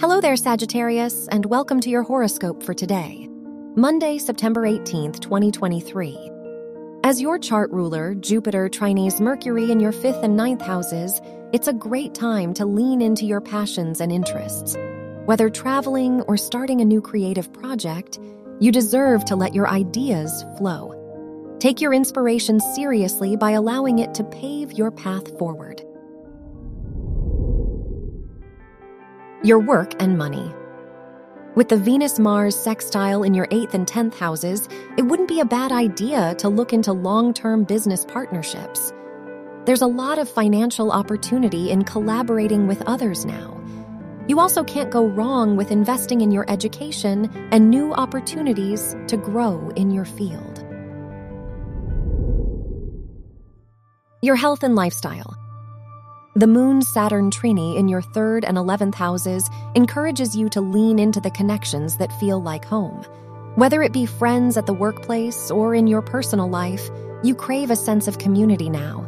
Hello there, Sagittarius, and welcome to your horoscope for today, Monday, September 18th, 2023. As your chart ruler, Jupiter trines Mercury in your fifth and ninth houses, it's a great time to lean into your passions and interests. Whether traveling or starting a new creative project, you deserve to let your ideas flow. Take your inspiration seriously by allowing it to pave your path forward. Your work and money. With the Venus Mars sextile in your 8th and 10th houses, it wouldn't be a bad idea to look into long term business partnerships. There's a lot of financial opportunity in collaborating with others now. You also can't go wrong with investing in your education and new opportunities to grow in your field. Your health and lifestyle. The Moon Saturn Trine in your third and 11th houses encourages you to lean into the connections that feel like home. Whether it be friends at the workplace or in your personal life, you crave a sense of community now.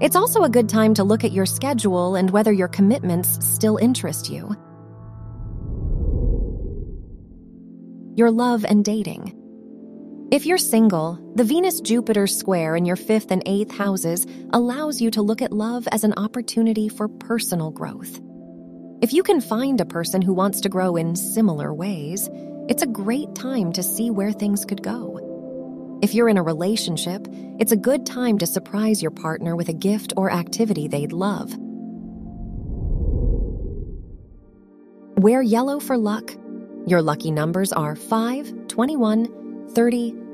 It's also a good time to look at your schedule and whether your commitments still interest you. Your love and dating. If you're single, the Venus Jupiter square in your fifth and eighth houses allows you to look at love as an opportunity for personal growth. If you can find a person who wants to grow in similar ways, it's a great time to see where things could go. If you're in a relationship, it's a good time to surprise your partner with a gift or activity they'd love. Wear yellow for luck. Your lucky numbers are 5, 21, 30,